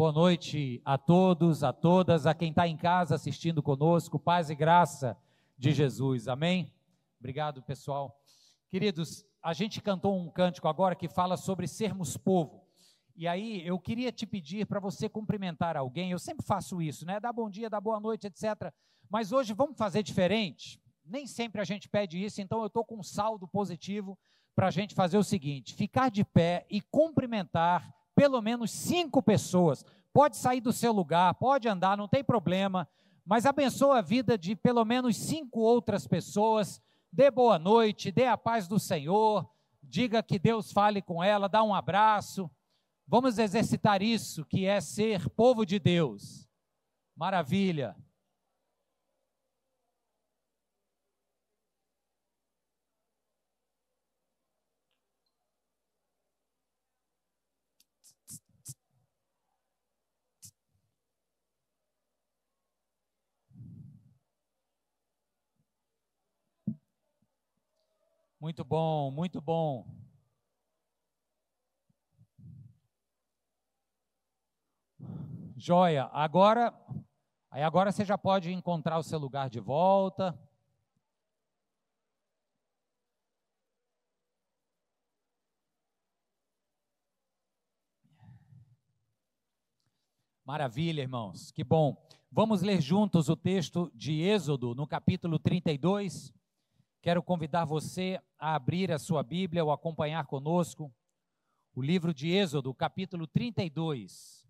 Boa noite a todos, a todas, a quem está em casa assistindo conosco, paz e graça de Jesus, amém? Obrigado, pessoal. Queridos, a gente cantou um cântico agora que fala sobre sermos povo. E aí eu queria te pedir para você cumprimentar alguém. Eu sempre faço isso, né? Dá bom dia, dá boa noite, etc. Mas hoje vamos fazer diferente. Nem sempre a gente pede isso, então eu estou com um saldo positivo para a gente fazer o seguinte: ficar de pé e cumprimentar pelo menos cinco pessoas. Pode sair do seu lugar, pode andar, não tem problema, mas abençoa a vida de pelo menos cinco outras pessoas. Dê boa noite, dê a paz do Senhor, diga que Deus fale com ela, dá um abraço. Vamos exercitar isso, que é ser povo de Deus. Maravilha. Muito bom, muito bom. Joia, agora, aí agora você já pode encontrar o seu lugar de volta. Maravilha, irmãos, que bom. Vamos ler juntos o texto de Êxodo, no capítulo 32. Quero convidar você a abrir a sua Bíblia ou acompanhar conosco o livro de Êxodo, capítulo 32.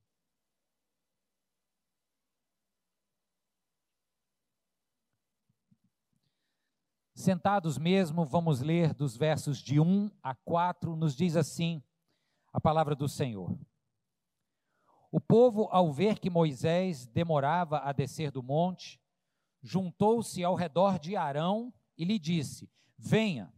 Sentados mesmo, vamos ler dos versos de 1 a 4, nos diz assim a palavra do Senhor. O povo, ao ver que Moisés demorava a descer do monte, juntou-se ao redor de Arão e lhe disse: Venha,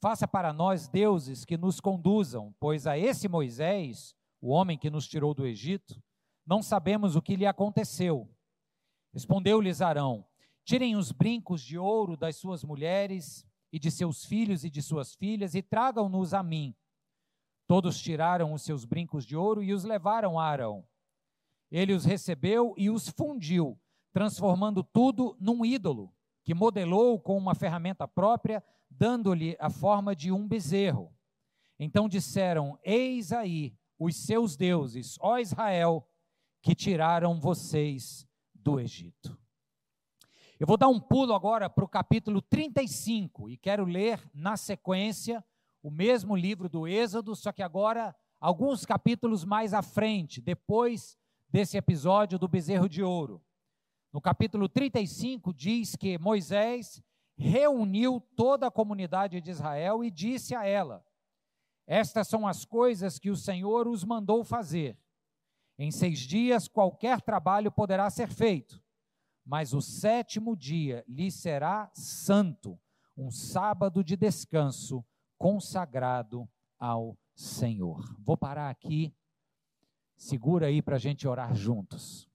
faça para nós deuses que nos conduzam, pois a esse Moisés, o homem que nos tirou do Egito, não sabemos o que lhe aconteceu. Respondeu-lhes Arão: Tirem os brincos de ouro das suas mulheres e de seus filhos e de suas filhas e tragam-nos a mim. Todos tiraram os seus brincos de ouro e os levaram a Arão. Ele os recebeu e os fundiu, transformando tudo num ídolo que modelou com uma ferramenta própria, dando-lhe a forma de um bezerro. Então disseram: Eis aí os seus deuses, ó Israel, que tiraram vocês do Egito. Eu vou dar um pulo agora para o capítulo 35 e quero ler na sequência o mesmo livro do Êxodo, só que agora alguns capítulos mais à frente, depois desse episódio do bezerro de ouro. No capítulo 35 diz que Moisés reuniu toda a comunidade de Israel e disse a ela: Estas são as coisas que o Senhor os mandou fazer. Em seis dias qualquer trabalho poderá ser feito, mas o sétimo dia lhe será santo, um sábado de descanso consagrado ao Senhor. Vou parar aqui, segura aí para a gente orar juntos.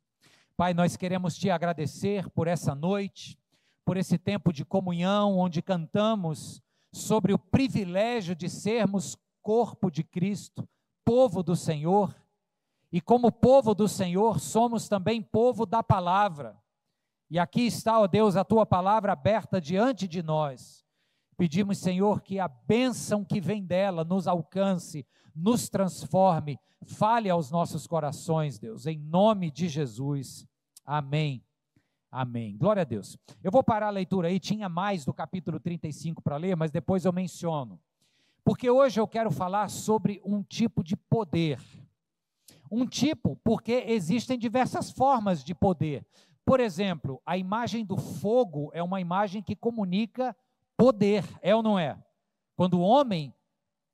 Pai, nós queremos te agradecer por essa noite, por esse tempo de comunhão, onde cantamos sobre o privilégio de sermos corpo de Cristo, povo do Senhor. E como povo do Senhor, somos também povo da palavra. E aqui está, ó Deus, a tua palavra aberta diante de nós. Pedimos, Senhor, que a bênção que vem dela nos alcance, nos transforme, fale aos nossos corações, Deus, em nome de Jesus. Amém. Amém. Glória a Deus. Eu vou parar a leitura aí, tinha mais do capítulo 35 para ler, mas depois eu menciono. Porque hoje eu quero falar sobre um tipo de poder. Um tipo, porque existem diversas formas de poder. Por exemplo, a imagem do fogo é uma imagem que comunica poder, é ou não é? Quando o homem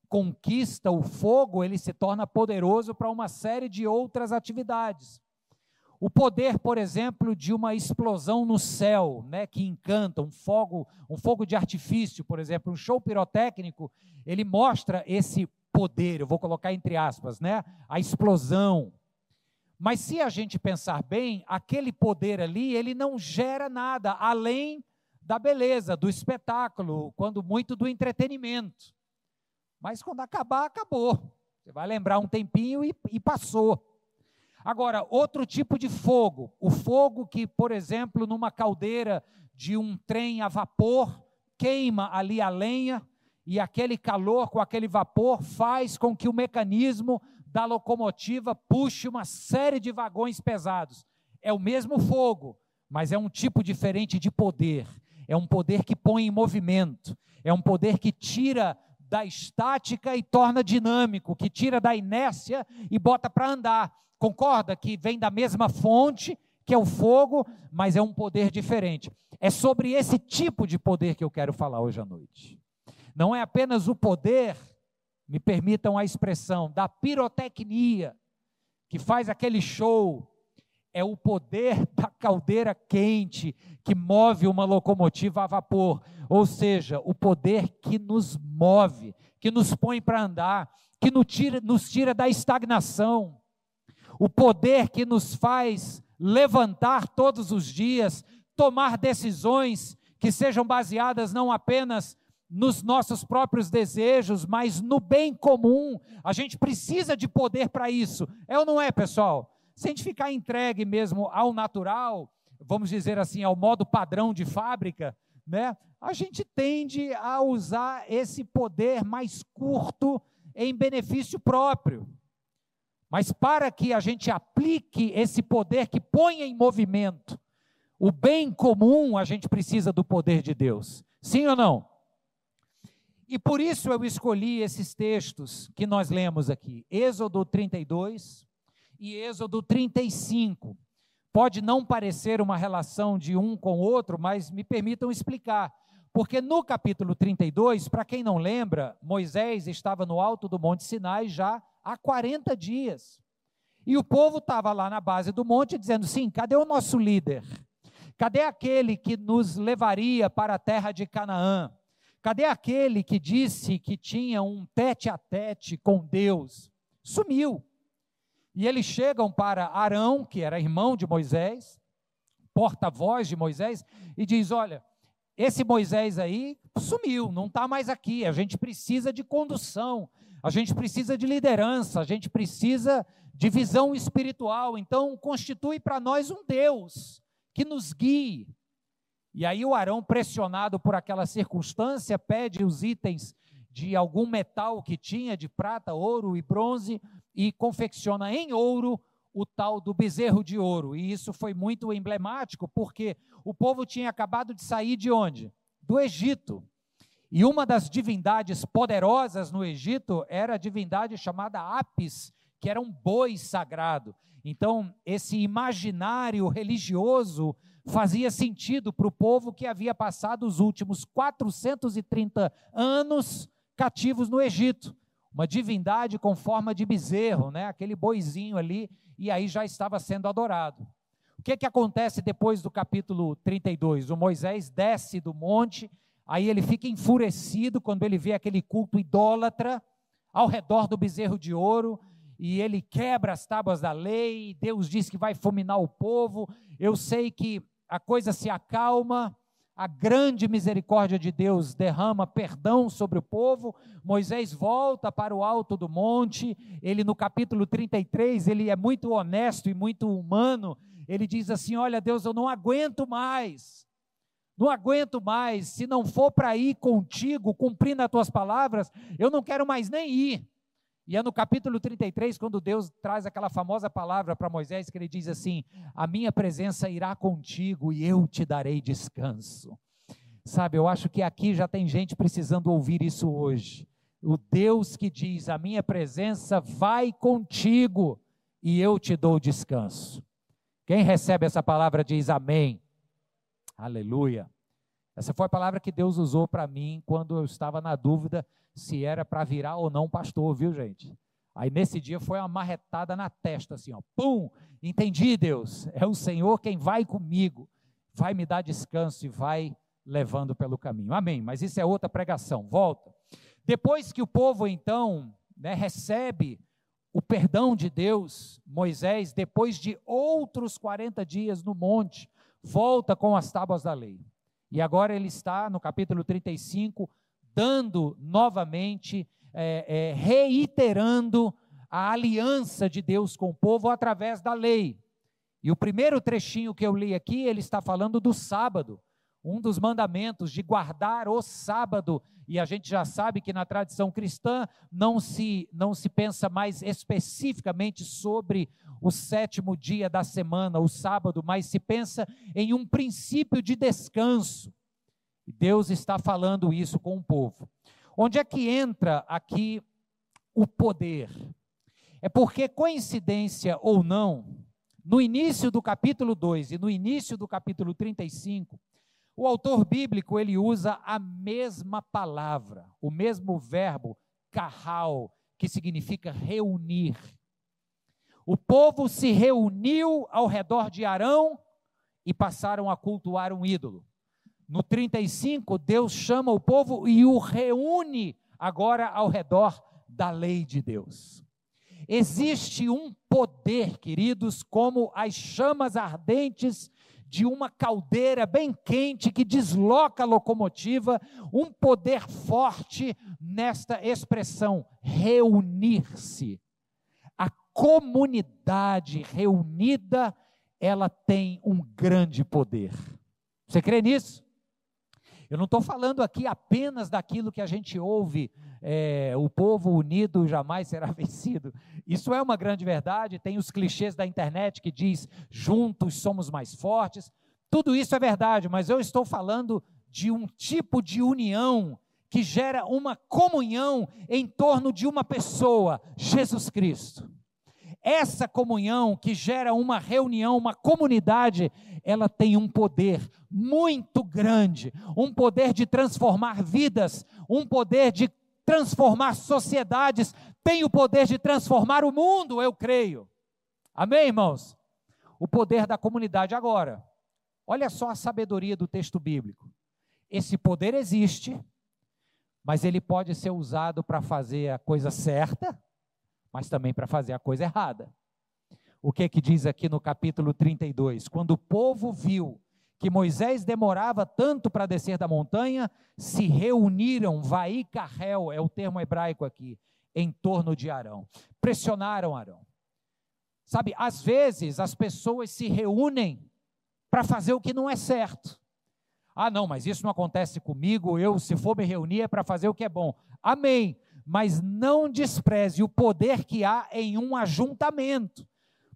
conquista o fogo, ele se torna poderoso para uma série de outras atividades. O poder, por exemplo, de uma explosão no céu, né, que encanta, um fogo, um fogo de artifício, por exemplo, um show pirotécnico, ele mostra esse poder, eu vou colocar entre aspas, né, a explosão. Mas se a gente pensar bem, aquele poder ali, ele não gera nada além da beleza, do espetáculo, quando muito do entretenimento. Mas quando acabar, acabou. Você vai lembrar um tempinho e, e passou. Agora, outro tipo de fogo, o fogo que, por exemplo, numa caldeira de um trem a vapor, queima ali a lenha, e aquele calor com aquele vapor faz com que o mecanismo da locomotiva puxe uma série de vagões pesados. É o mesmo fogo, mas é um tipo diferente de poder. É um poder que põe em movimento, é um poder que tira da estática e torna dinâmico, que tira da inércia e bota para andar. Concorda que vem da mesma fonte, que é o fogo, mas é um poder diferente. É sobre esse tipo de poder que eu quero falar hoje à noite. Não é apenas o poder, me permitam a expressão, da pirotecnia, que faz aquele show, é o poder da caldeira quente que move uma locomotiva a vapor, ou seja, o poder que nos move, que nos põe para andar, que nos tira, nos tira da estagnação, o poder que nos faz levantar todos os dias, tomar decisões que sejam baseadas não apenas nos nossos próprios desejos, mas no bem comum. A gente precisa de poder para isso. É ou não é, pessoal? Se a gente ficar entregue mesmo ao natural, vamos dizer assim, ao modo padrão de fábrica, né? A gente tende a usar esse poder mais curto em benefício próprio. Mas para que a gente aplique esse poder que põe em movimento o bem comum, a gente precisa do poder de Deus. Sim ou não? E por isso eu escolhi esses textos que nós lemos aqui, Êxodo 32 e Êxodo 35. Pode não parecer uma relação de um com o outro, mas me permitam explicar. Porque no capítulo 32, para quem não lembra, Moisés estava no alto do Monte Sinai já há 40 dias. E o povo estava lá na base do monte dizendo: sim, cadê o nosso líder? Cadê aquele que nos levaria para a terra de Canaã? Cadê aquele que disse que tinha um tete a tete com Deus? Sumiu. E eles chegam para Arão, que era irmão de Moisés, porta-voz de Moisés, e diz: Olha, esse Moisés aí sumiu, não está mais aqui. A gente precisa de condução, a gente precisa de liderança, a gente precisa de visão espiritual. Então, constitui para nós um Deus que nos guie, e aí o Arão, pressionado por aquela circunstância, pede os itens de algum metal que tinha, de prata, ouro e bronze, e confecciona em ouro o tal do bezerro de ouro. E isso foi muito emblemático, porque o povo tinha acabado de sair de onde? Do Egito. E uma das divindades poderosas no Egito era a divindade chamada Apis, que era um boi sagrado. Então, esse imaginário religioso fazia sentido para o povo que havia passado os últimos 430 anos cativos no Egito. Uma divindade com forma de bezerro, né? aquele boizinho ali, e aí já estava sendo adorado. O que, que acontece depois do capítulo 32? O Moisés desce do monte, aí ele fica enfurecido quando ele vê aquele culto idólatra ao redor do bezerro de ouro, e ele quebra as tábuas da lei, Deus diz que vai fulminar o povo. Eu sei que a coisa se acalma, a grande misericórdia de Deus derrama perdão sobre o povo. Moisés volta para o alto do monte. Ele no capítulo 33, ele é muito honesto e muito humano. Ele diz assim: "Olha, Deus, eu não aguento mais. Não aguento mais. Se não for para ir contigo, cumprindo as tuas palavras, eu não quero mais nem ir. E é no capítulo 33, quando Deus traz aquela famosa palavra para Moisés, que ele diz assim: A minha presença irá contigo e eu te darei descanso. Sabe, eu acho que aqui já tem gente precisando ouvir isso hoje. O Deus que diz: A minha presença vai contigo e eu te dou descanso. Quem recebe essa palavra diz amém. Aleluia. Essa foi a palavra que Deus usou para mim quando eu estava na dúvida se era para virar ou não pastor, viu, gente? Aí nesse dia foi uma marretada na testa, assim, ó, pum, entendi, Deus, é o Senhor quem vai comigo, vai me dar descanso e vai levando pelo caminho. Amém. Mas isso é outra pregação. Volta. Depois que o povo então né, recebe o perdão de Deus, Moisés, depois de outros 40 dias no monte, volta com as tábuas da lei. E agora ele está no capítulo 35 dando novamente, é, é, reiterando a aliança de Deus com o povo através da lei. E o primeiro trechinho que eu li aqui, ele está falando do sábado, um dos mandamentos de guardar o sábado. E a gente já sabe que na tradição cristã não se não se pensa mais especificamente sobre o sétimo dia da semana, o sábado, mas se pensa em um princípio de descanso. Deus está falando isso com o povo. Onde é que entra aqui o poder? É porque, coincidência ou não, no início do capítulo 2 e no início do capítulo 35, o autor bíblico ele usa a mesma palavra, o mesmo verbo, carral, que significa reunir. O povo se reuniu ao redor de Arão e passaram a cultuar um ídolo. No 35, Deus chama o povo e o reúne agora ao redor da lei de Deus. Existe um poder, queridos, como as chamas ardentes de uma caldeira bem quente que desloca a locomotiva, um poder forte nesta expressão, reunir-se. A comunidade reunida, ela tem um grande poder. Você crê nisso? Eu não estou falando aqui apenas daquilo que a gente ouve, é, o povo unido jamais será vencido. Isso é uma grande verdade. Tem os clichês da internet que diz juntos somos mais fortes. Tudo isso é verdade, mas eu estou falando de um tipo de união que gera uma comunhão em torno de uma pessoa, Jesus Cristo. Essa comunhão que gera uma reunião, uma comunidade, ela tem um poder muito grande, um poder de transformar vidas, um poder de transformar sociedades, tem o poder de transformar o mundo, eu creio. Amém, irmãos? O poder da comunidade agora. Olha só a sabedoria do texto bíblico. Esse poder existe, mas ele pode ser usado para fazer a coisa certa mas também para fazer a coisa errada. O que é que diz aqui no capítulo 32? Quando o povo viu que Moisés demorava tanto para descer da montanha, se reuniram, vai carrel, é o termo hebraico aqui, em torno de Arão. Pressionaram Arão. Sabe, às vezes as pessoas se reúnem para fazer o que não é certo. Ah, não, mas isso não acontece comigo, eu, se for me reunir, é para fazer o que é bom. Amém mas não despreze o poder que há em um ajuntamento.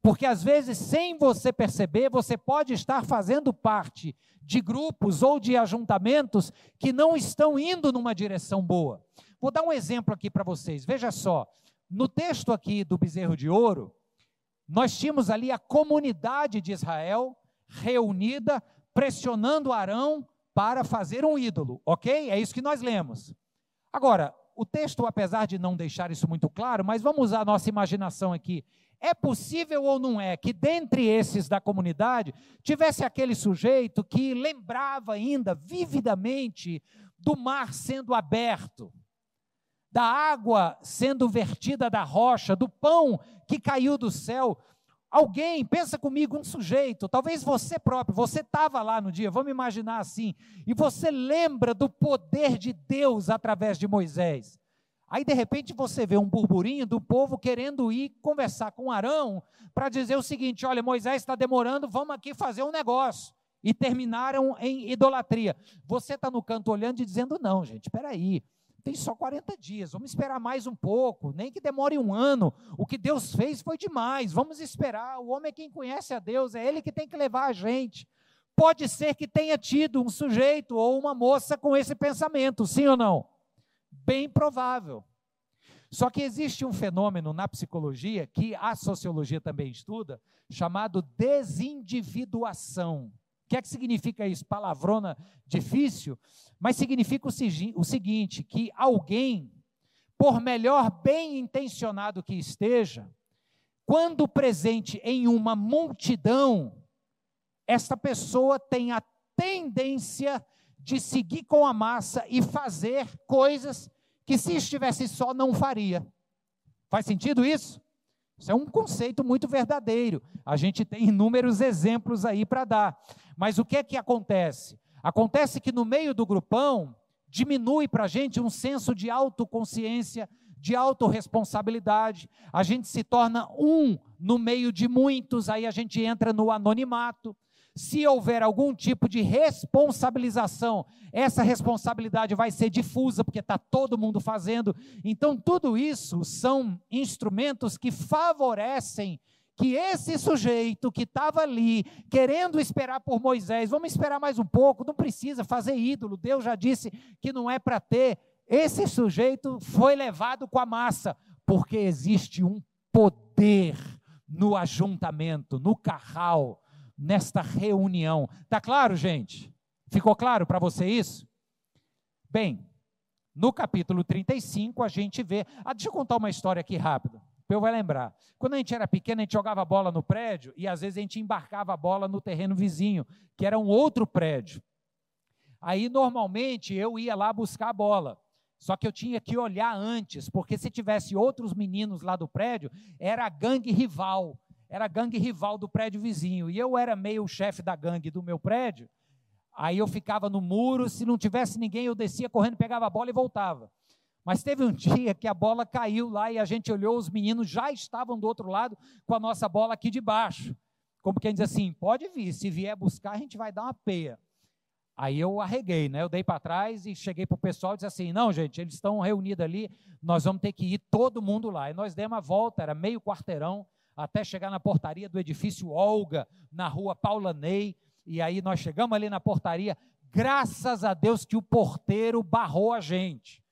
Porque às vezes, sem você perceber, você pode estar fazendo parte de grupos ou de ajuntamentos que não estão indo numa direção boa. Vou dar um exemplo aqui para vocês. Veja só, no texto aqui do bezerro de ouro, nós tínhamos ali a comunidade de Israel reunida, pressionando Arão para fazer um ídolo, ok? É isso que nós lemos. Agora, o texto, apesar de não deixar isso muito claro, mas vamos usar a nossa imaginação aqui. É possível ou não é que dentre esses da comunidade tivesse aquele sujeito que lembrava ainda vividamente do mar sendo aberto, da água sendo vertida da rocha, do pão que caiu do céu? Alguém, pensa comigo, um sujeito, talvez você próprio, você estava lá no dia, vamos imaginar assim, e você lembra do poder de Deus através de Moisés. Aí de repente você vê um burburinho do povo querendo ir conversar com Arão para dizer o seguinte: olha, Moisés está demorando, vamos aqui fazer um negócio. E terminaram em idolatria. Você está no canto olhando e dizendo: não, gente, espera aí tem só 40 dias, vamos esperar mais um pouco, nem que demore um ano. O que Deus fez foi demais, vamos esperar. O homem é quem conhece a Deus, é ele que tem que levar a gente. Pode ser que tenha tido um sujeito ou uma moça com esse pensamento, sim ou não? Bem provável. Só que existe um fenômeno na psicologia, que a sociologia também estuda, chamado desindividuação. O que é que significa isso? Palavrona difícil, mas significa o, seguinte: que alguém, por melhor bem intencionado que esteja, quando presente em uma multidão, esta pessoa tem a tendência de seguir com a massa e fazer coisas que, se estivesse só, não faria. Faz sentido isso? Isso é um conceito muito verdadeiro. A gente tem inúmeros exemplos aí para dar. Mas o que é que acontece? Acontece que no meio do grupão diminui para a gente um senso de autoconsciência, de autorresponsabilidade, a gente se torna um no meio de muitos, aí a gente entra no anonimato. Se houver algum tipo de responsabilização, essa responsabilidade vai ser difusa, porque está todo mundo fazendo. Então, tudo isso são instrumentos que favorecem que esse sujeito que estava ali, querendo esperar por Moisés, vamos esperar mais um pouco, não precisa fazer ídolo, Deus já disse que não é para ter. Esse sujeito foi levado com a massa, porque existe um poder no ajuntamento, no carral, nesta reunião. Tá claro, gente? Ficou claro para você isso? Bem, no capítulo 35 a gente vê. Ah, deixa eu contar uma história aqui rápida. Eu vai lembrar. Quando a gente era pequeno, a gente jogava bola no prédio e às vezes a gente embarcava a bola no terreno vizinho, que era um outro prédio. Aí normalmente eu ia lá buscar a bola. Só que eu tinha que olhar antes, porque se tivesse outros meninos lá do prédio, era a gangue rival. Era gangue rival do prédio vizinho. E eu era meio chefe da gangue do meu prédio. Aí eu ficava no muro, se não tivesse ninguém, eu descia correndo, pegava a bola e voltava. Mas teve um dia que a bola caiu lá e a gente olhou, os meninos já estavam do outro lado com a nossa bola aqui de baixo. Como quem diz assim: pode vir, se vier buscar, a gente vai dar uma peia. Aí eu arreguei, né? Eu dei para trás e cheguei para o pessoal e disse assim: não, gente, eles estão reunidos ali, nós vamos ter que ir todo mundo lá. E nós demos a volta, era meio quarteirão, até chegar na portaria do edifício Olga, na rua Paula Ney. E aí nós chegamos ali na portaria, graças a Deus que o porteiro barrou a gente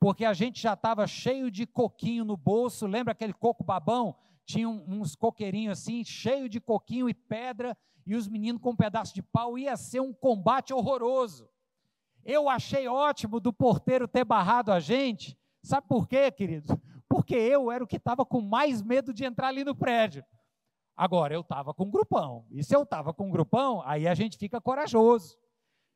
porque a gente já estava cheio de coquinho no bolso, lembra aquele coco babão? Tinha uns coqueirinhos assim, cheio de coquinho e pedra, e os meninos com um pedaço de pau, ia ser um combate horroroso. Eu achei ótimo do porteiro ter barrado a gente, sabe por quê, queridos? Porque eu era o que estava com mais medo de entrar ali no prédio. Agora, eu estava com um grupão, e se eu estava com um grupão, aí a gente fica corajoso.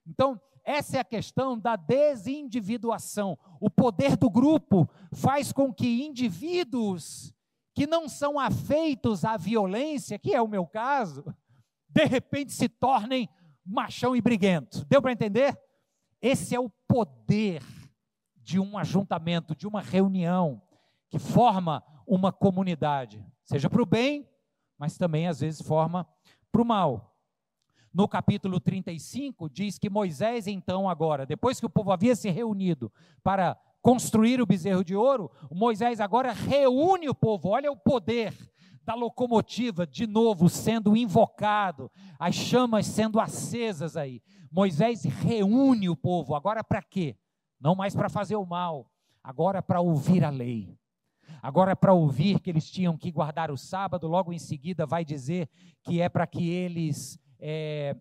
Então, essa é a questão da desindividuação. O poder do grupo faz com que indivíduos que não são afeitos à violência, que é o meu caso, de repente se tornem machão e briguento. Deu para entender? Esse é o poder de um ajuntamento, de uma reunião que forma uma comunidade, seja para o bem, mas também às vezes forma para o mal no capítulo 35, diz que Moisés, então, agora, depois que o povo havia se reunido para construir o bezerro de ouro, Moisés agora reúne o povo. Olha o poder da locomotiva de novo sendo invocado, as chamas sendo acesas aí. Moisés reúne o povo, agora para quê? Não mais para fazer o mal, agora para ouvir a lei. Agora, para ouvir que eles tinham que guardar o sábado, logo em seguida vai dizer que é para que eles é,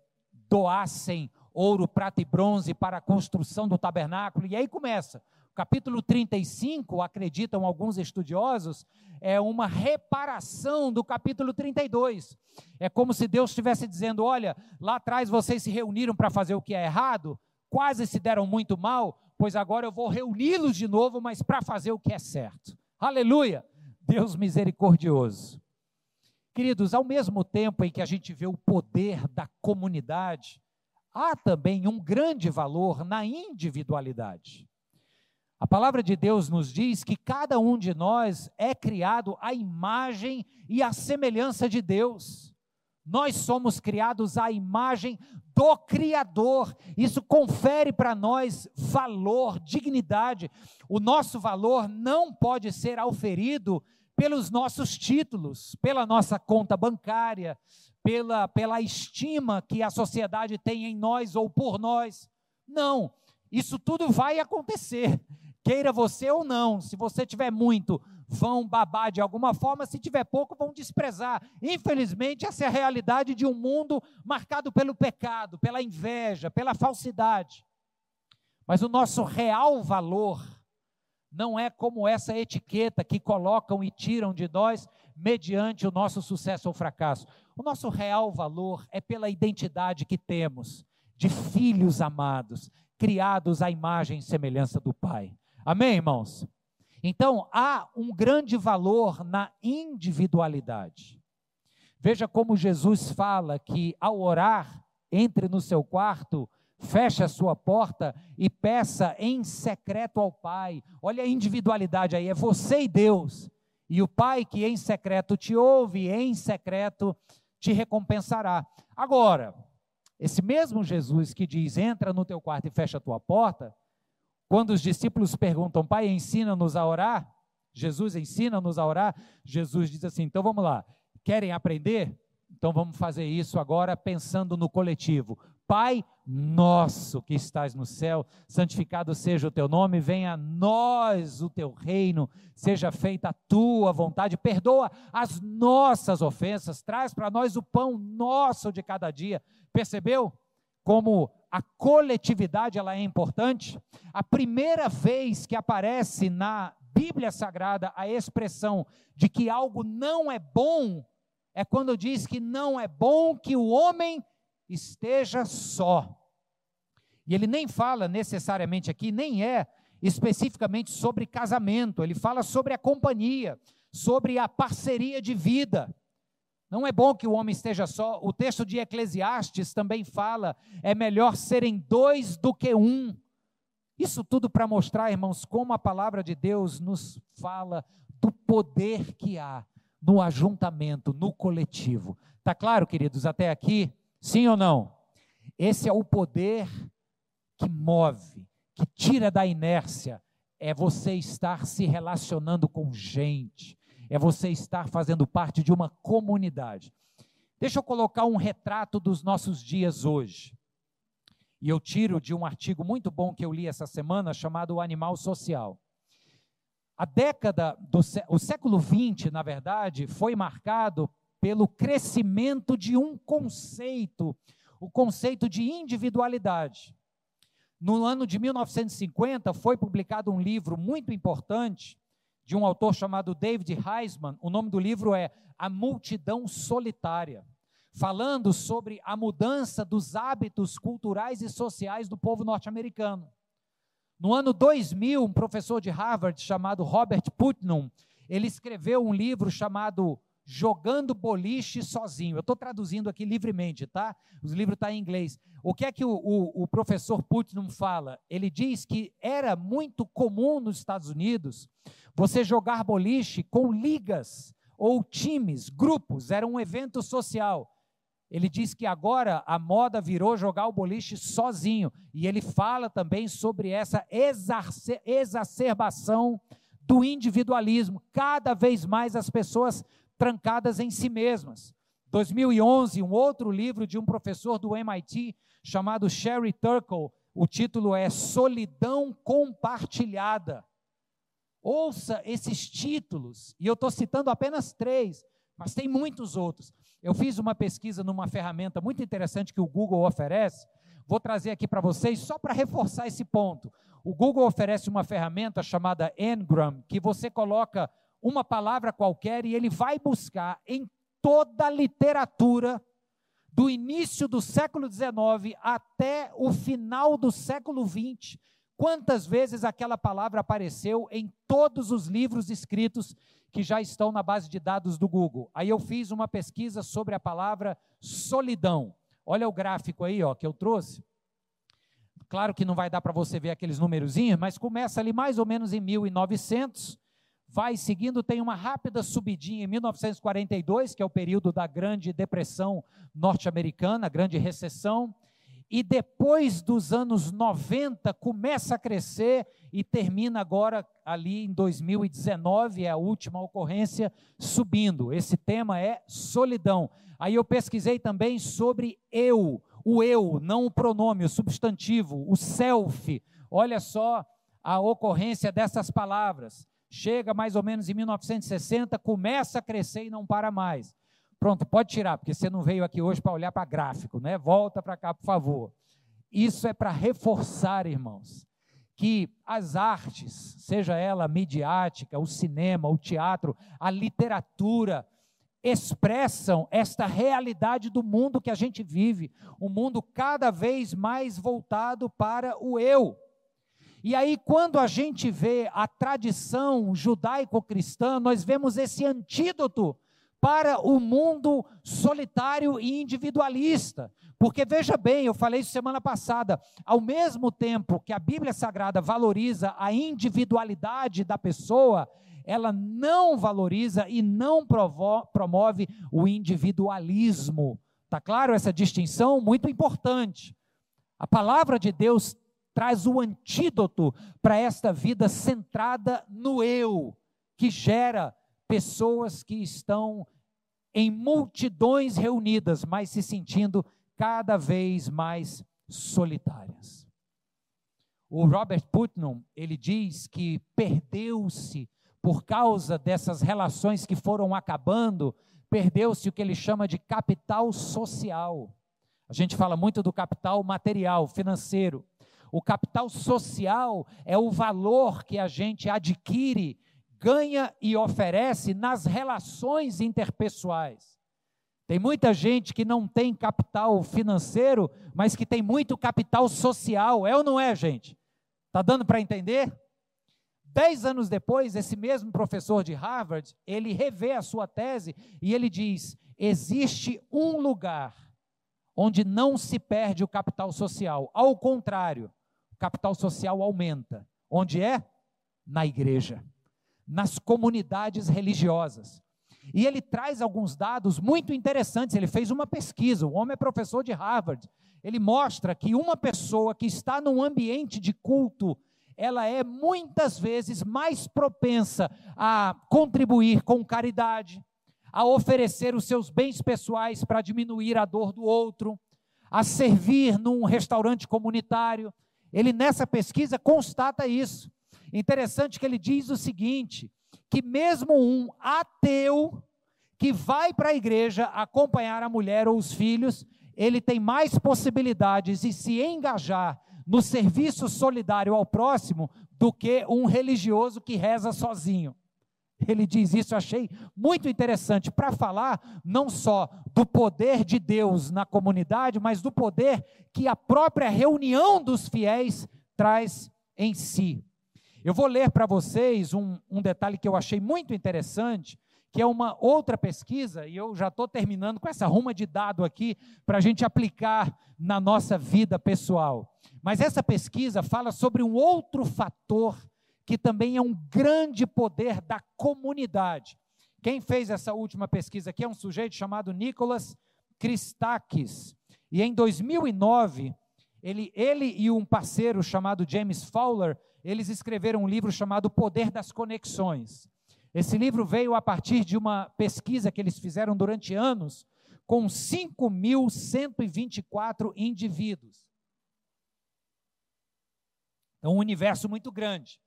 doassem ouro, prata e bronze para a construção do tabernáculo. E aí começa. Capítulo 35, acreditam alguns estudiosos, é uma reparação do capítulo 32. É como se Deus estivesse dizendo: olha, lá atrás vocês se reuniram para fazer o que é errado, quase se deram muito mal, pois agora eu vou reuni-los de novo, mas para fazer o que é certo. Aleluia! Deus misericordioso. Queridos, ao mesmo tempo em que a gente vê o poder da comunidade, há também um grande valor na individualidade. A palavra de Deus nos diz que cada um de nós é criado à imagem e à semelhança de Deus. Nós somos criados à imagem do Criador. Isso confere para nós valor, dignidade. O nosso valor não pode ser auferido pelos nossos títulos, pela nossa conta bancária, pela, pela estima que a sociedade tem em nós ou por nós. Não, isso tudo vai acontecer, queira você ou não. Se você tiver muito, vão babar de alguma forma, se tiver pouco, vão desprezar. Infelizmente, essa é a realidade de um mundo marcado pelo pecado, pela inveja, pela falsidade. Mas o nosso real valor não é como essa etiqueta que colocam e tiram de nós mediante o nosso sucesso ou fracasso. O nosso real valor é pela identidade que temos de filhos amados, criados à imagem e semelhança do Pai. Amém, irmãos? Então, há um grande valor na individualidade. Veja como Jesus fala que ao orar, entre no seu quarto, feche a sua porta e peça em secreto ao Pai. Olha a individualidade aí, é você e Deus. E o Pai que em secreto te ouve, em secreto te recompensará. Agora, esse mesmo Jesus que diz: entra no teu quarto e fecha a tua porta, quando os discípulos perguntam, Pai, ensina-nos a orar, Jesus ensina-nos a orar, Jesus diz assim: então vamos lá, querem aprender? Então vamos fazer isso agora pensando no coletivo. Pai nosso que estás no céu, santificado seja o teu nome, venha a nós o teu reino, seja feita a tua vontade, perdoa as nossas ofensas, traz para nós o pão nosso de cada dia. Percebeu como a coletividade ela é importante? A primeira vez que aparece na Bíblia Sagrada a expressão de que algo não é bom é quando diz que não é bom que o homem esteja só. E ele nem fala necessariamente aqui, nem é especificamente sobre casamento, ele fala sobre a companhia, sobre a parceria de vida. Não é bom que o homem esteja só. O texto de Eclesiastes também fala: é melhor serem dois do que um. Isso tudo para mostrar, irmãos, como a palavra de Deus nos fala do poder que há no ajuntamento, no coletivo. Tá claro, queridos, até aqui? Sim ou não? Esse é o poder que move, que tira da inércia. É você estar se relacionando com gente, é você estar fazendo parte de uma comunidade. Deixa eu colocar um retrato dos nossos dias hoje. E eu tiro de um artigo muito bom que eu li essa semana chamado O Animal Social. A década do o século XX, na verdade, foi marcado pelo crescimento de um conceito, o conceito de individualidade. No ano de 1950 foi publicado um livro muito importante de um autor chamado David Heisman. O nome do livro é A Multidão Solitária, falando sobre a mudança dos hábitos culturais e sociais do povo norte-americano. No ano 2000, um professor de Harvard chamado Robert Putnam, ele escreveu um livro chamado Jogando Boliche Sozinho. Eu estou traduzindo aqui livremente, tá? O livro está em inglês. O que é que o, o, o professor Putnam fala? Ele diz que era muito comum nos Estados Unidos você jogar boliche com ligas ou times, grupos, era um evento social. Ele diz que agora a moda virou jogar o boliche sozinho. E ele fala também sobre essa exacerbação do individualismo. Cada vez mais as pessoas trancadas em si mesmas. 2011, um outro livro de um professor do MIT chamado Sherry Turkle, o título é Solidão Compartilhada. Ouça esses títulos, e eu estou citando apenas três, mas tem muitos outros. Eu fiz uma pesquisa numa ferramenta muito interessante que o Google oferece, vou trazer aqui para vocês só para reforçar esse ponto. O Google oferece uma ferramenta chamada Ngram, que você coloca uma palavra qualquer e ele vai buscar em toda a literatura do início do século XIX até o final do século XX Quantas vezes aquela palavra apareceu em todos os livros escritos que já estão na base de dados do Google? Aí eu fiz uma pesquisa sobre a palavra solidão. Olha o gráfico aí, ó, que eu trouxe. Claro que não vai dar para você ver aqueles númerozinhos, mas começa ali mais ou menos em 1900, vai seguindo, tem uma rápida subidinha em 1942, que é o período da Grande Depressão norte-americana, Grande Recessão e depois dos anos 90 começa a crescer e termina agora ali em 2019, é a última ocorrência, subindo. Esse tema é solidão. Aí eu pesquisei também sobre eu, o eu, não o pronome, o substantivo, o self. Olha só a ocorrência dessas palavras. Chega mais ou menos em 1960, começa a crescer e não para mais. Pronto, pode tirar, porque você não veio aqui hoje para olhar para gráfico, né? Volta para cá, por favor. Isso é para reforçar, irmãos, que as artes, seja ela midiática, o cinema, o teatro, a literatura, expressam esta realidade do mundo que a gente vive, um mundo cada vez mais voltado para o eu. E aí, quando a gente vê a tradição judaico-cristã, nós vemos esse antídoto para o mundo solitário e individualista. Porque veja bem, eu falei isso semana passada, ao mesmo tempo que a Bíblia Sagrada valoriza a individualidade da pessoa, ela não valoriza e não promove o individualismo. Tá claro essa distinção? Muito importante. A palavra de Deus traz o antídoto para esta vida centrada no eu, que gera pessoas que estão em multidões reunidas, mas se sentindo cada vez mais solitárias. O Robert Putnam, ele diz que perdeu-se por causa dessas relações que foram acabando, perdeu-se o que ele chama de capital social. A gente fala muito do capital material, financeiro. O capital social é o valor que a gente adquire, ganha e oferece nas relações interpessoais. Tem muita gente que não tem capital financeiro, mas que tem muito capital social. É ou não é, gente? Está dando para entender? Dez anos depois, esse mesmo professor de Harvard, ele revê a sua tese e ele diz: existe um lugar onde não se perde o capital social. Ao contrário, o capital social aumenta. Onde é? Na igreja, nas comunidades religiosas. E ele traz alguns dados muito interessantes. Ele fez uma pesquisa, o homem é professor de Harvard. Ele mostra que uma pessoa que está num ambiente de culto, ela é muitas vezes mais propensa a contribuir com caridade, a oferecer os seus bens pessoais para diminuir a dor do outro, a servir num restaurante comunitário. Ele nessa pesquisa constata isso. Interessante que ele diz o seguinte: que mesmo um ateu que vai para a igreja acompanhar a mulher ou os filhos, ele tem mais possibilidades de se engajar no serviço solidário ao próximo do que um religioso que reza sozinho. Ele diz isso, achei muito interessante para falar não só do poder de Deus na comunidade, mas do poder que a própria reunião dos fiéis traz em si. Eu vou ler para vocês um, um detalhe que eu achei muito interessante, que é uma outra pesquisa, e eu já estou terminando com essa ruma de dado aqui, para a gente aplicar na nossa vida pessoal. Mas essa pesquisa fala sobre um outro fator que também é um grande poder da comunidade. Quem fez essa última pesquisa aqui é um sujeito chamado Nicholas Christakis. E em 2009, ele, ele e um parceiro chamado James Fowler eles escreveram um livro chamado Poder das Conexões. Esse livro veio a partir de uma pesquisa que eles fizeram durante anos com 5.124 indivíduos. Então, um universo muito grande.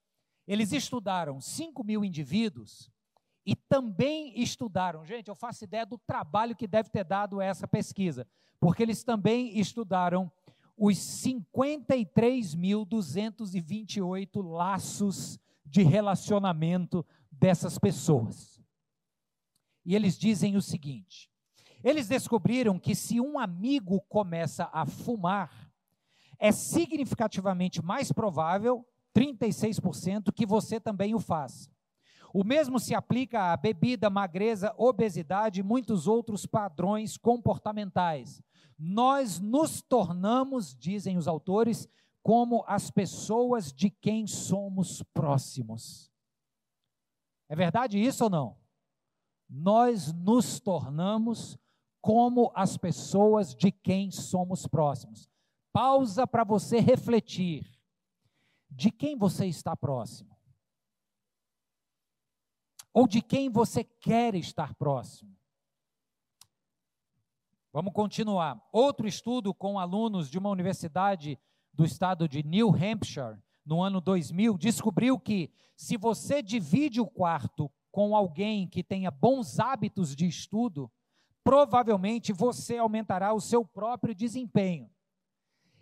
Eles estudaram 5 mil indivíduos e também estudaram. Gente, eu faço ideia do trabalho que deve ter dado essa pesquisa, porque eles também estudaram os 53.228 laços de relacionamento dessas pessoas. E eles dizem o seguinte: eles descobriram que se um amigo começa a fumar, é significativamente mais provável, 36%, que você também o faça. O mesmo se aplica à bebida, magreza, obesidade e muitos outros padrões comportamentais. Nós nos tornamos, dizem os autores, como as pessoas de quem somos próximos. É verdade isso ou não? Nós nos tornamos como as pessoas de quem somos próximos. Pausa para você refletir. De quem você está próximo? Ou de quem você quer estar próximo. Vamos continuar. Outro estudo com alunos de uma universidade do estado de New Hampshire, no ano 2000, descobriu que se você divide o quarto com alguém que tenha bons hábitos de estudo, provavelmente você aumentará o seu próprio desempenho.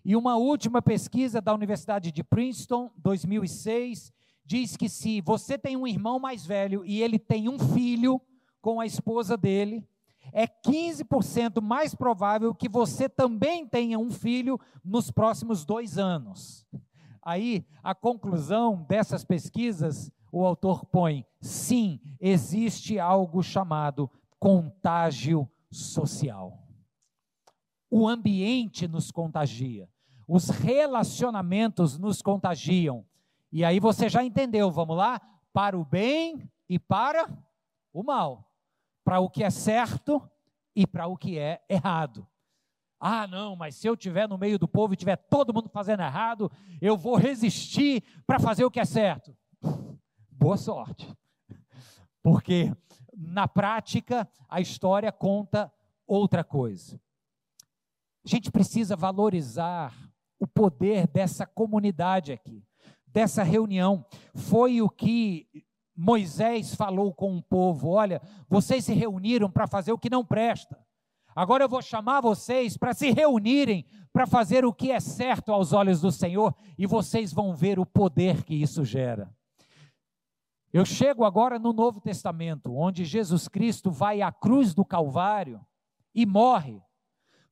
E uma última pesquisa da Universidade de Princeton, 2006, diz que se você tem um irmão mais velho e ele tem um filho com a esposa dele, é 15% mais provável que você também tenha um filho nos próximos dois anos. Aí, a conclusão dessas pesquisas, o autor põe: sim, existe algo chamado contágio social. O ambiente nos contagia, os relacionamentos nos contagiam. E aí você já entendeu, vamos lá? Para o bem e para o mal. Para o que é certo e para o que é errado. Ah, não, mas se eu estiver no meio do povo e tiver todo mundo fazendo errado, eu vou resistir para fazer o que é certo. Boa sorte. Porque na prática a história conta outra coisa. A gente precisa valorizar o poder dessa comunidade aqui, dessa reunião. Foi o que Moisés falou com o povo: olha, vocês se reuniram para fazer o que não presta. Agora eu vou chamar vocês para se reunirem para fazer o que é certo aos olhos do Senhor e vocês vão ver o poder que isso gera. Eu chego agora no Novo Testamento, onde Jesus Cristo vai à cruz do Calvário e morre,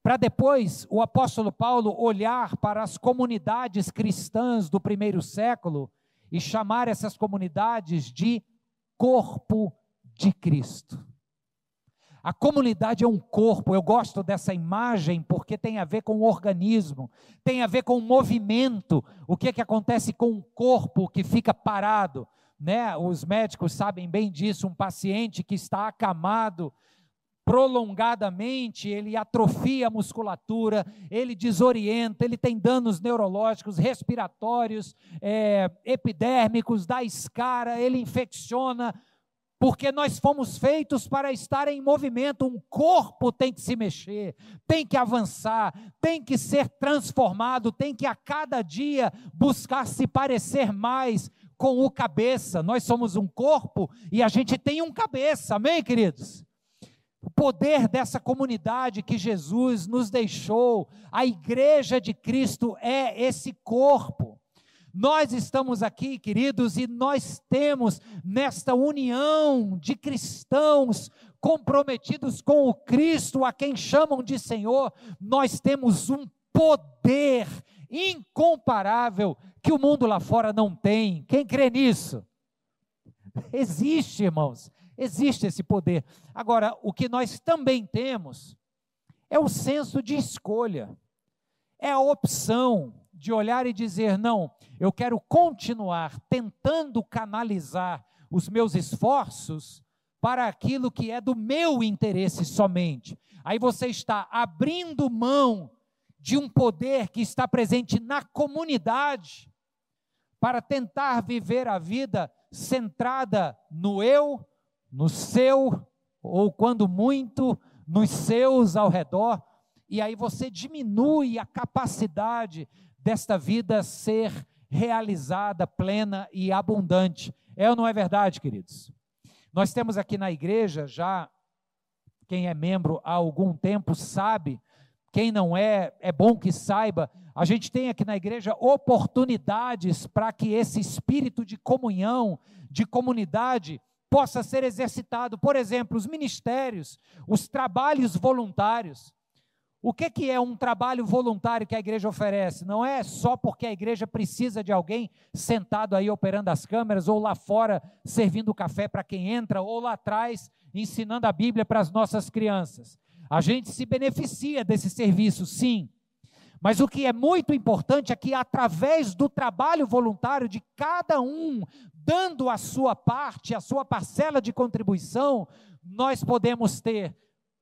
para depois o apóstolo Paulo olhar para as comunidades cristãs do primeiro século e chamar essas comunidades de corpo de Cristo. A comunidade é um corpo, eu gosto dessa imagem porque tem a ver com o organismo, tem a ver com o movimento, o que, é que acontece com o corpo que fica parado. Né? Os médicos sabem bem disso, um paciente que está acamado prolongadamente, ele atrofia a musculatura, ele desorienta, ele tem danos neurológicos, respiratórios, é, epidérmicos, dá escara, ele infecciona, porque nós fomos feitos para estar em movimento. Um corpo tem que se mexer, tem que avançar, tem que ser transformado, tem que a cada dia buscar se parecer mais com o cabeça. Nós somos um corpo e a gente tem um cabeça, amém, queridos? O poder dessa comunidade que Jesus nos deixou, a igreja de Cristo é esse corpo. Nós estamos aqui, queridos, e nós temos nesta união de cristãos comprometidos com o Cristo, a quem chamam de Senhor, nós temos um poder incomparável que o mundo lá fora não tem. Quem crê nisso? Existe, irmãos, existe esse poder. Agora, o que nós também temos é o senso de escolha, é a opção de olhar e dizer: não, eu quero continuar tentando canalizar os meus esforços para aquilo que é do meu interesse somente. Aí você está abrindo mão de um poder que está presente na comunidade para tentar viver a vida centrada no eu, no seu, ou quando muito, nos seus ao redor, e aí você diminui a capacidade desta vida ser realizada, plena e abundante. É ou não é verdade, queridos? Nós temos aqui na igreja já, quem é membro há algum tempo sabe, quem não é, é bom que saiba, a gente tem aqui na igreja oportunidades para que esse espírito de comunhão, de comunidade, possa ser exercitado. Por exemplo, os ministérios, os trabalhos voluntários. O que, é um trabalho voluntário que a igreja oferece? Não é só porque a igreja precisa de alguém sentado aí operando as câmeras, ou lá fora servindo café para quem entra, ou lá atrás ensinando a Bíblia para as nossas crianças. A gente se beneficia desse serviço, sim. Mas o que é muito importante é que, através do trabalho voluntário de cada um, dando a sua parte, a sua parcela de contribuição, nós podemos ter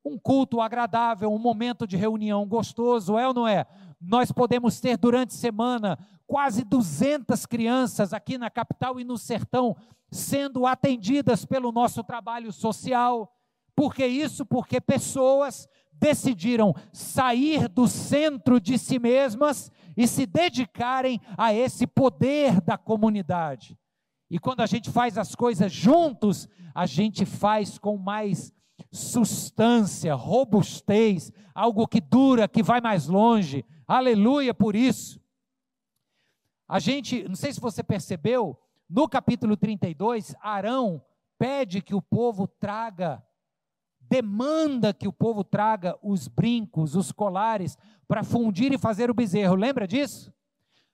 um culto agradável, um momento de reunião gostoso, é ou não é? Nós podemos ter durante a semana quase 200 crianças aqui na capital e no sertão sendo atendidas pelo nosso trabalho social. Por que isso? Porque pessoas decidiram sair do centro de si mesmas e se dedicarem a esse poder da comunidade. E quando a gente faz as coisas juntos, a gente faz com mais substância, robustez, algo que dura, que vai mais longe. Aleluia por isso. A gente, não sei se você percebeu, no capítulo 32, Arão pede que o povo traga, demanda que o povo traga os brincos, os colares, para fundir e fazer o bezerro. Lembra disso?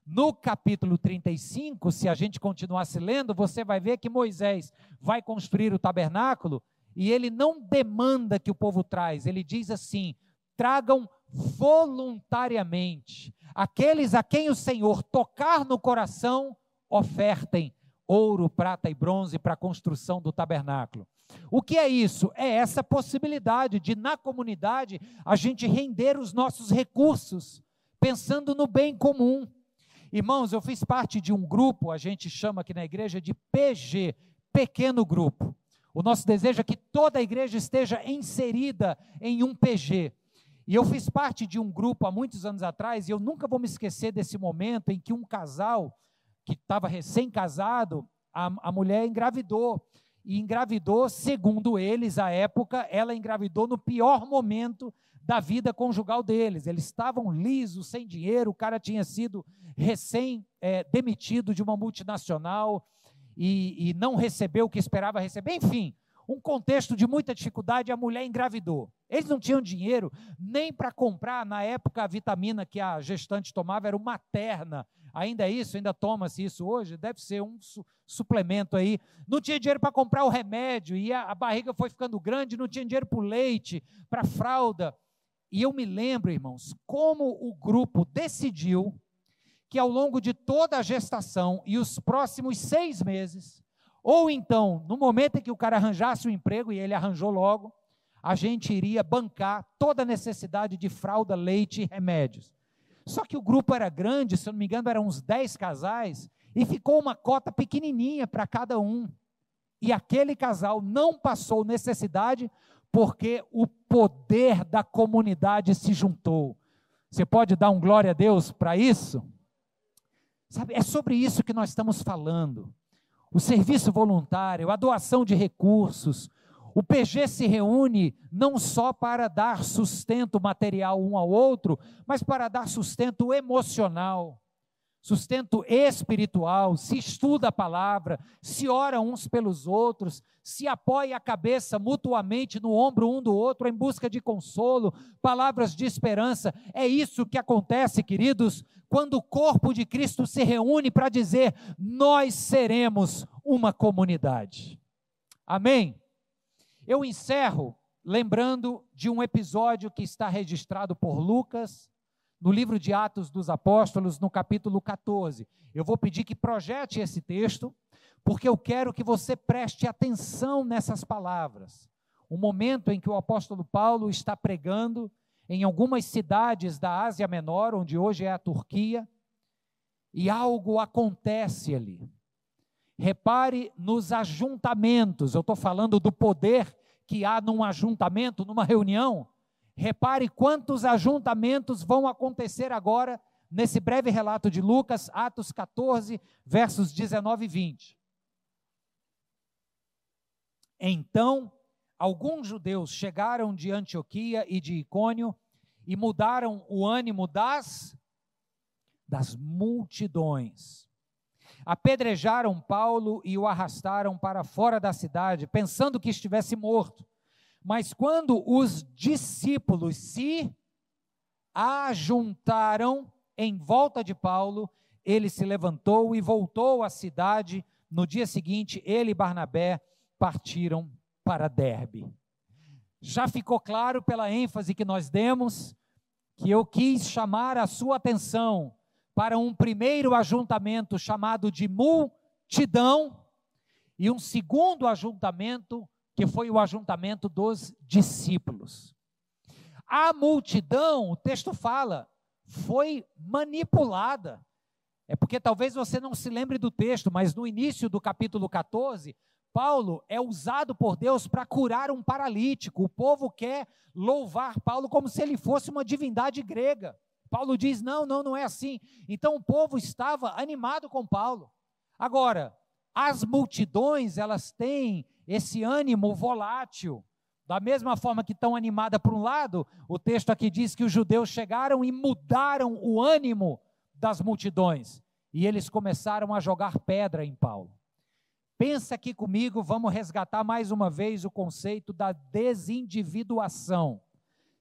No capítulo 35, se a gente continuasse lendo, você vai ver que Moisés vai construir o tabernáculo e ele não demanda que o povo traz, ele diz assim: tragam voluntariamente. Aqueles a quem o Senhor tocar no coração, ofertem ouro, prata e bronze para a construção do tabernáculo. O que é isso? É essa possibilidade de, na comunidade, a gente render os nossos recursos, pensando no bem comum. Irmãos, eu fiz parte de um grupo, a gente chama aqui na igreja de PG, pequeno grupo. O nosso desejo é que toda a igreja esteja inserida em um PG. E eu fiz parte de um grupo há muitos anos atrás, e eu nunca vou me esquecer desse momento em que um casal, que estava recém-casado, a, a mulher engravidou. E engravidou, segundo eles, à época, ela engravidou no pior momento da vida conjugal deles. Eles estavam lisos, sem dinheiro, o cara tinha sido recém-demitido é, de uma multinacional e, e não recebeu o que esperava receber. Enfim, um contexto de muita dificuldade, a mulher engravidou. Eles não tinham dinheiro nem para comprar, na época, a vitamina que a gestante tomava era materna. Ainda é isso? Ainda toma-se isso hoje? Deve ser um su suplemento aí. Não tinha dinheiro para comprar o remédio, e a, a barriga foi ficando grande, não tinha dinheiro para o leite, para a fralda. E eu me lembro, irmãos, como o grupo decidiu que ao longo de toda a gestação e os próximos seis meses, ou então, no momento em que o cara arranjasse o emprego, e ele arranjou logo, a gente iria bancar toda a necessidade de fralda, leite e remédios. Só que o grupo era grande, se eu não me engano, eram uns 10 casais, e ficou uma cota pequenininha para cada um. E aquele casal não passou necessidade porque o poder da comunidade se juntou. Você pode dar um glória a Deus para isso? Sabe, é sobre isso que nós estamos falando o serviço voluntário, a doação de recursos. O PG se reúne não só para dar sustento material um ao outro, mas para dar sustento emocional, sustento espiritual, se estuda a palavra, se ora uns pelos outros, se apoia a cabeça mutuamente no ombro um do outro em busca de consolo, palavras de esperança. É isso que acontece, queridos, quando o corpo de Cristo se reúne para dizer: nós seremos uma comunidade. Amém? Eu encerro lembrando de um episódio que está registrado por Lucas no livro de Atos dos Apóstolos, no capítulo 14. Eu vou pedir que projete esse texto, porque eu quero que você preste atenção nessas palavras. O momento em que o apóstolo Paulo está pregando em algumas cidades da Ásia Menor, onde hoje é a Turquia, e algo acontece ali. Repare nos ajuntamentos, eu estou falando do poder que há num ajuntamento, numa reunião. Repare quantos ajuntamentos vão acontecer agora nesse breve relato de Lucas, Atos 14, versos 19 e 20. Então alguns judeus chegaram de Antioquia e de Icônio e mudaram o ânimo das das multidões. Apedrejaram Paulo e o arrastaram para fora da cidade, pensando que estivesse morto. Mas quando os discípulos se ajuntaram em volta de Paulo, ele se levantou e voltou à cidade. No dia seguinte, ele e Barnabé partiram para Derbe. Já ficou claro pela ênfase que nós demos que eu quis chamar a sua atenção para um primeiro ajuntamento chamado de multidão e um segundo ajuntamento que foi o ajuntamento dos discípulos. A multidão, o texto fala, foi manipulada. É porque talvez você não se lembre do texto, mas no início do capítulo 14, Paulo é usado por Deus para curar um paralítico. O povo quer louvar Paulo como se ele fosse uma divindade grega. Paulo diz: não, não, não é assim. Então o povo estava animado com Paulo. Agora, as multidões, elas têm esse ânimo volátil. Da mesma forma que estão animadas por um lado, o texto aqui diz que os judeus chegaram e mudaram o ânimo das multidões. E eles começaram a jogar pedra em Paulo. Pensa aqui comigo, vamos resgatar mais uma vez o conceito da desindividuação.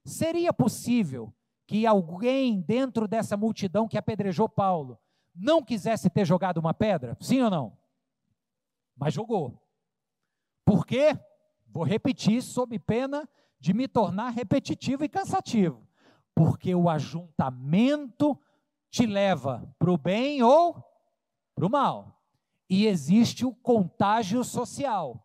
Seria possível que alguém dentro dessa multidão que apedrejou Paulo não quisesse ter jogado uma pedra? Sim ou não? Mas jogou. Por quê? Vou repetir sob pena de me tornar repetitivo e cansativo, porque o ajuntamento te leva para o bem ou para o mal. E existe o contágio social.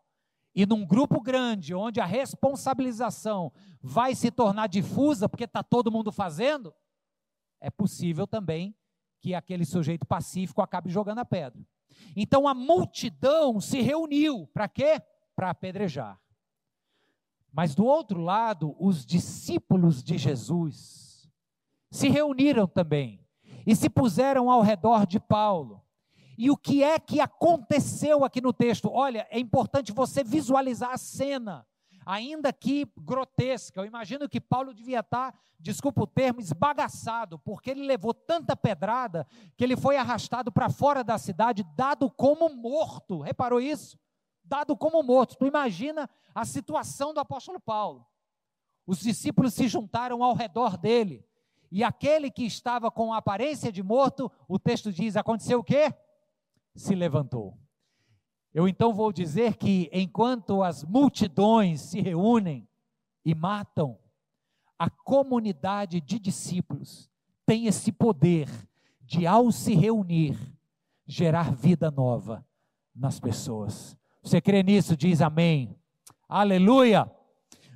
E num grupo grande, onde a responsabilização vai se tornar difusa, porque está todo mundo fazendo, é possível também que aquele sujeito pacífico acabe jogando a pedra. Então a multidão se reuniu para quê? Para apedrejar. Mas do outro lado, os discípulos de Jesus se reuniram também e se puseram ao redor de Paulo. E o que é que aconteceu aqui no texto? Olha, é importante você visualizar a cena ainda que grotesca. Eu imagino que Paulo devia estar, desculpa o termo, esbagaçado, porque ele levou tanta pedrada que ele foi arrastado para fora da cidade, dado como morto. Reparou isso? Dado como morto. Tu imagina a situação do apóstolo Paulo. Os discípulos se juntaram ao redor dele. E aquele que estava com aparência de morto, o texto diz: aconteceu o quê? Se levantou. Eu então vou dizer que enquanto as multidões se reúnem e matam, a comunidade de discípulos tem esse poder de, ao se reunir, gerar vida nova nas pessoas. Você crê nisso? Diz amém. Aleluia!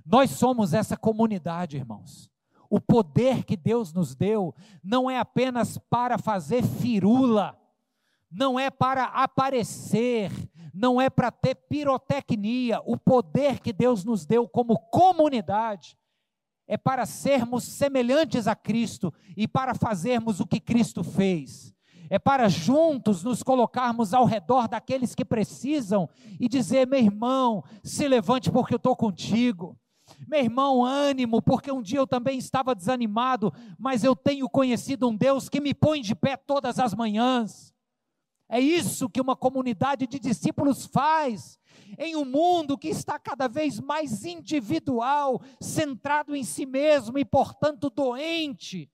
Nós somos essa comunidade, irmãos. O poder que Deus nos deu não é apenas para fazer firula, não é para aparecer, não é para ter pirotecnia. O poder que Deus nos deu como comunidade é para sermos semelhantes a Cristo e para fazermos o que Cristo fez. É para juntos nos colocarmos ao redor daqueles que precisam e dizer: meu irmão, se levante porque eu estou contigo. Meu irmão, ânimo, porque um dia eu também estava desanimado, mas eu tenho conhecido um Deus que me põe de pé todas as manhãs. É isso que uma comunidade de discípulos faz. Em um mundo que está cada vez mais individual, centrado em si mesmo e, portanto, doente,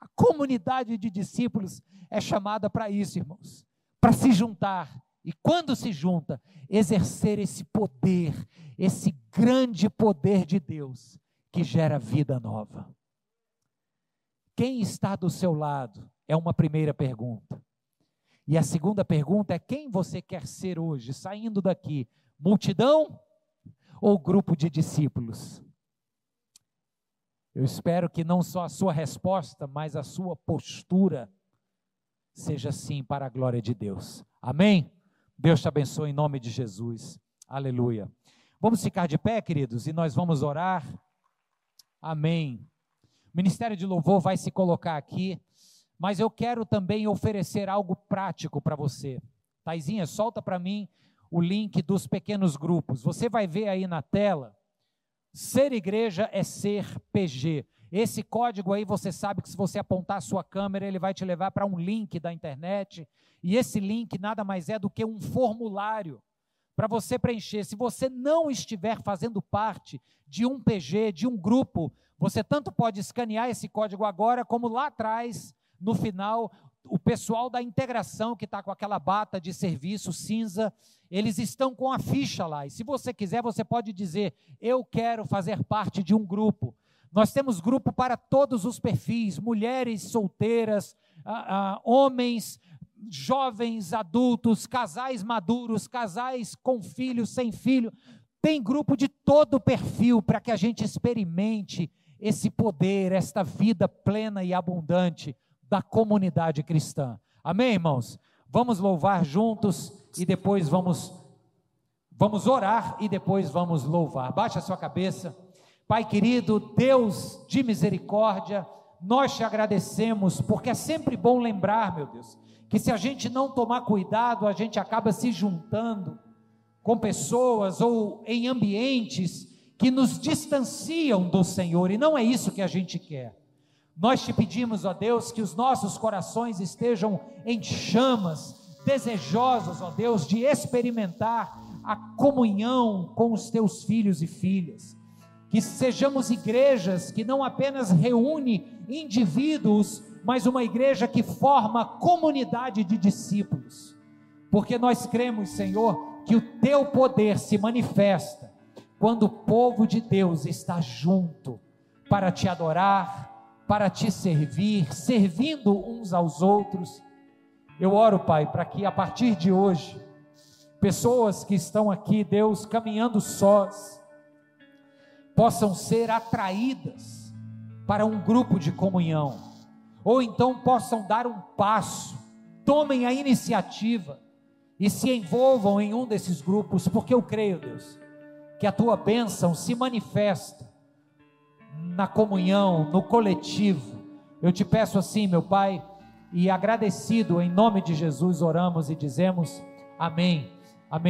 a comunidade de discípulos é chamada para isso, irmãos, para se juntar e, quando se junta, exercer esse poder, esse grande poder de Deus que gera vida nova. Quem está do seu lado? É uma primeira pergunta. E a segunda pergunta é: quem você quer ser hoje, saindo daqui? Multidão ou grupo de discípulos? Eu espero que não só a sua resposta, mas a sua postura seja sim para a glória de Deus. Amém? Deus te abençoe em nome de Jesus. Aleluia. Vamos ficar de pé, queridos, e nós vamos orar. Amém. O Ministério de Louvor vai se colocar aqui mas eu quero também oferecer algo prático para você. Taizinha, solta para mim o link dos pequenos grupos. Você vai ver aí na tela. Ser igreja é ser PG. Esse código aí você sabe que se você apontar a sua câmera, ele vai te levar para um link da internet. E esse link nada mais é do que um formulário para você preencher. Se você não estiver fazendo parte de um PG, de um grupo, você tanto pode escanear esse código agora, como lá atrás no final, o pessoal da integração que está com aquela bata de serviço cinza, eles estão com a ficha lá. E se você quiser, você pode dizer: Eu quero fazer parte de um grupo. Nós temos grupo para todos os perfis: mulheres solteiras, ah, ah, homens, jovens, adultos, casais maduros, casais com filho, sem filho. Tem grupo de todo perfil para que a gente experimente esse poder, esta vida plena e abundante da comunidade cristã. Amém, irmãos? Vamos louvar juntos e depois vamos vamos orar e depois vamos louvar. Baixe a sua cabeça. Pai querido, Deus de misericórdia, nós te agradecemos porque é sempre bom lembrar, meu Deus, que se a gente não tomar cuidado, a gente acaba se juntando com pessoas ou em ambientes que nos distanciam do Senhor e não é isso que a gente quer. Nós te pedimos, ó Deus, que os nossos corações estejam em chamas, desejosos, ó Deus, de experimentar a comunhão com os teus filhos e filhas. Que sejamos igrejas que não apenas reúne indivíduos, mas uma igreja que forma comunidade de discípulos. Porque nós cremos, Senhor, que o teu poder se manifesta quando o povo de Deus está junto para te adorar, para te servir, servindo uns aos outros. Eu oro, Pai, para que a partir de hoje, pessoas que estão aqui, Deus, caminhando sós, possam ser atraídas para um grupo de comunhão, ou então possam dar um passo, tomem a iniciativa e se envolvam em um desses grupos, porque eu creio, Deus, que a tua bênção se manifesta na comunhão, no coletivo. Eu te peço assim, meu Pai, e agradecido em nome de Jesus, oramos e dizemos amém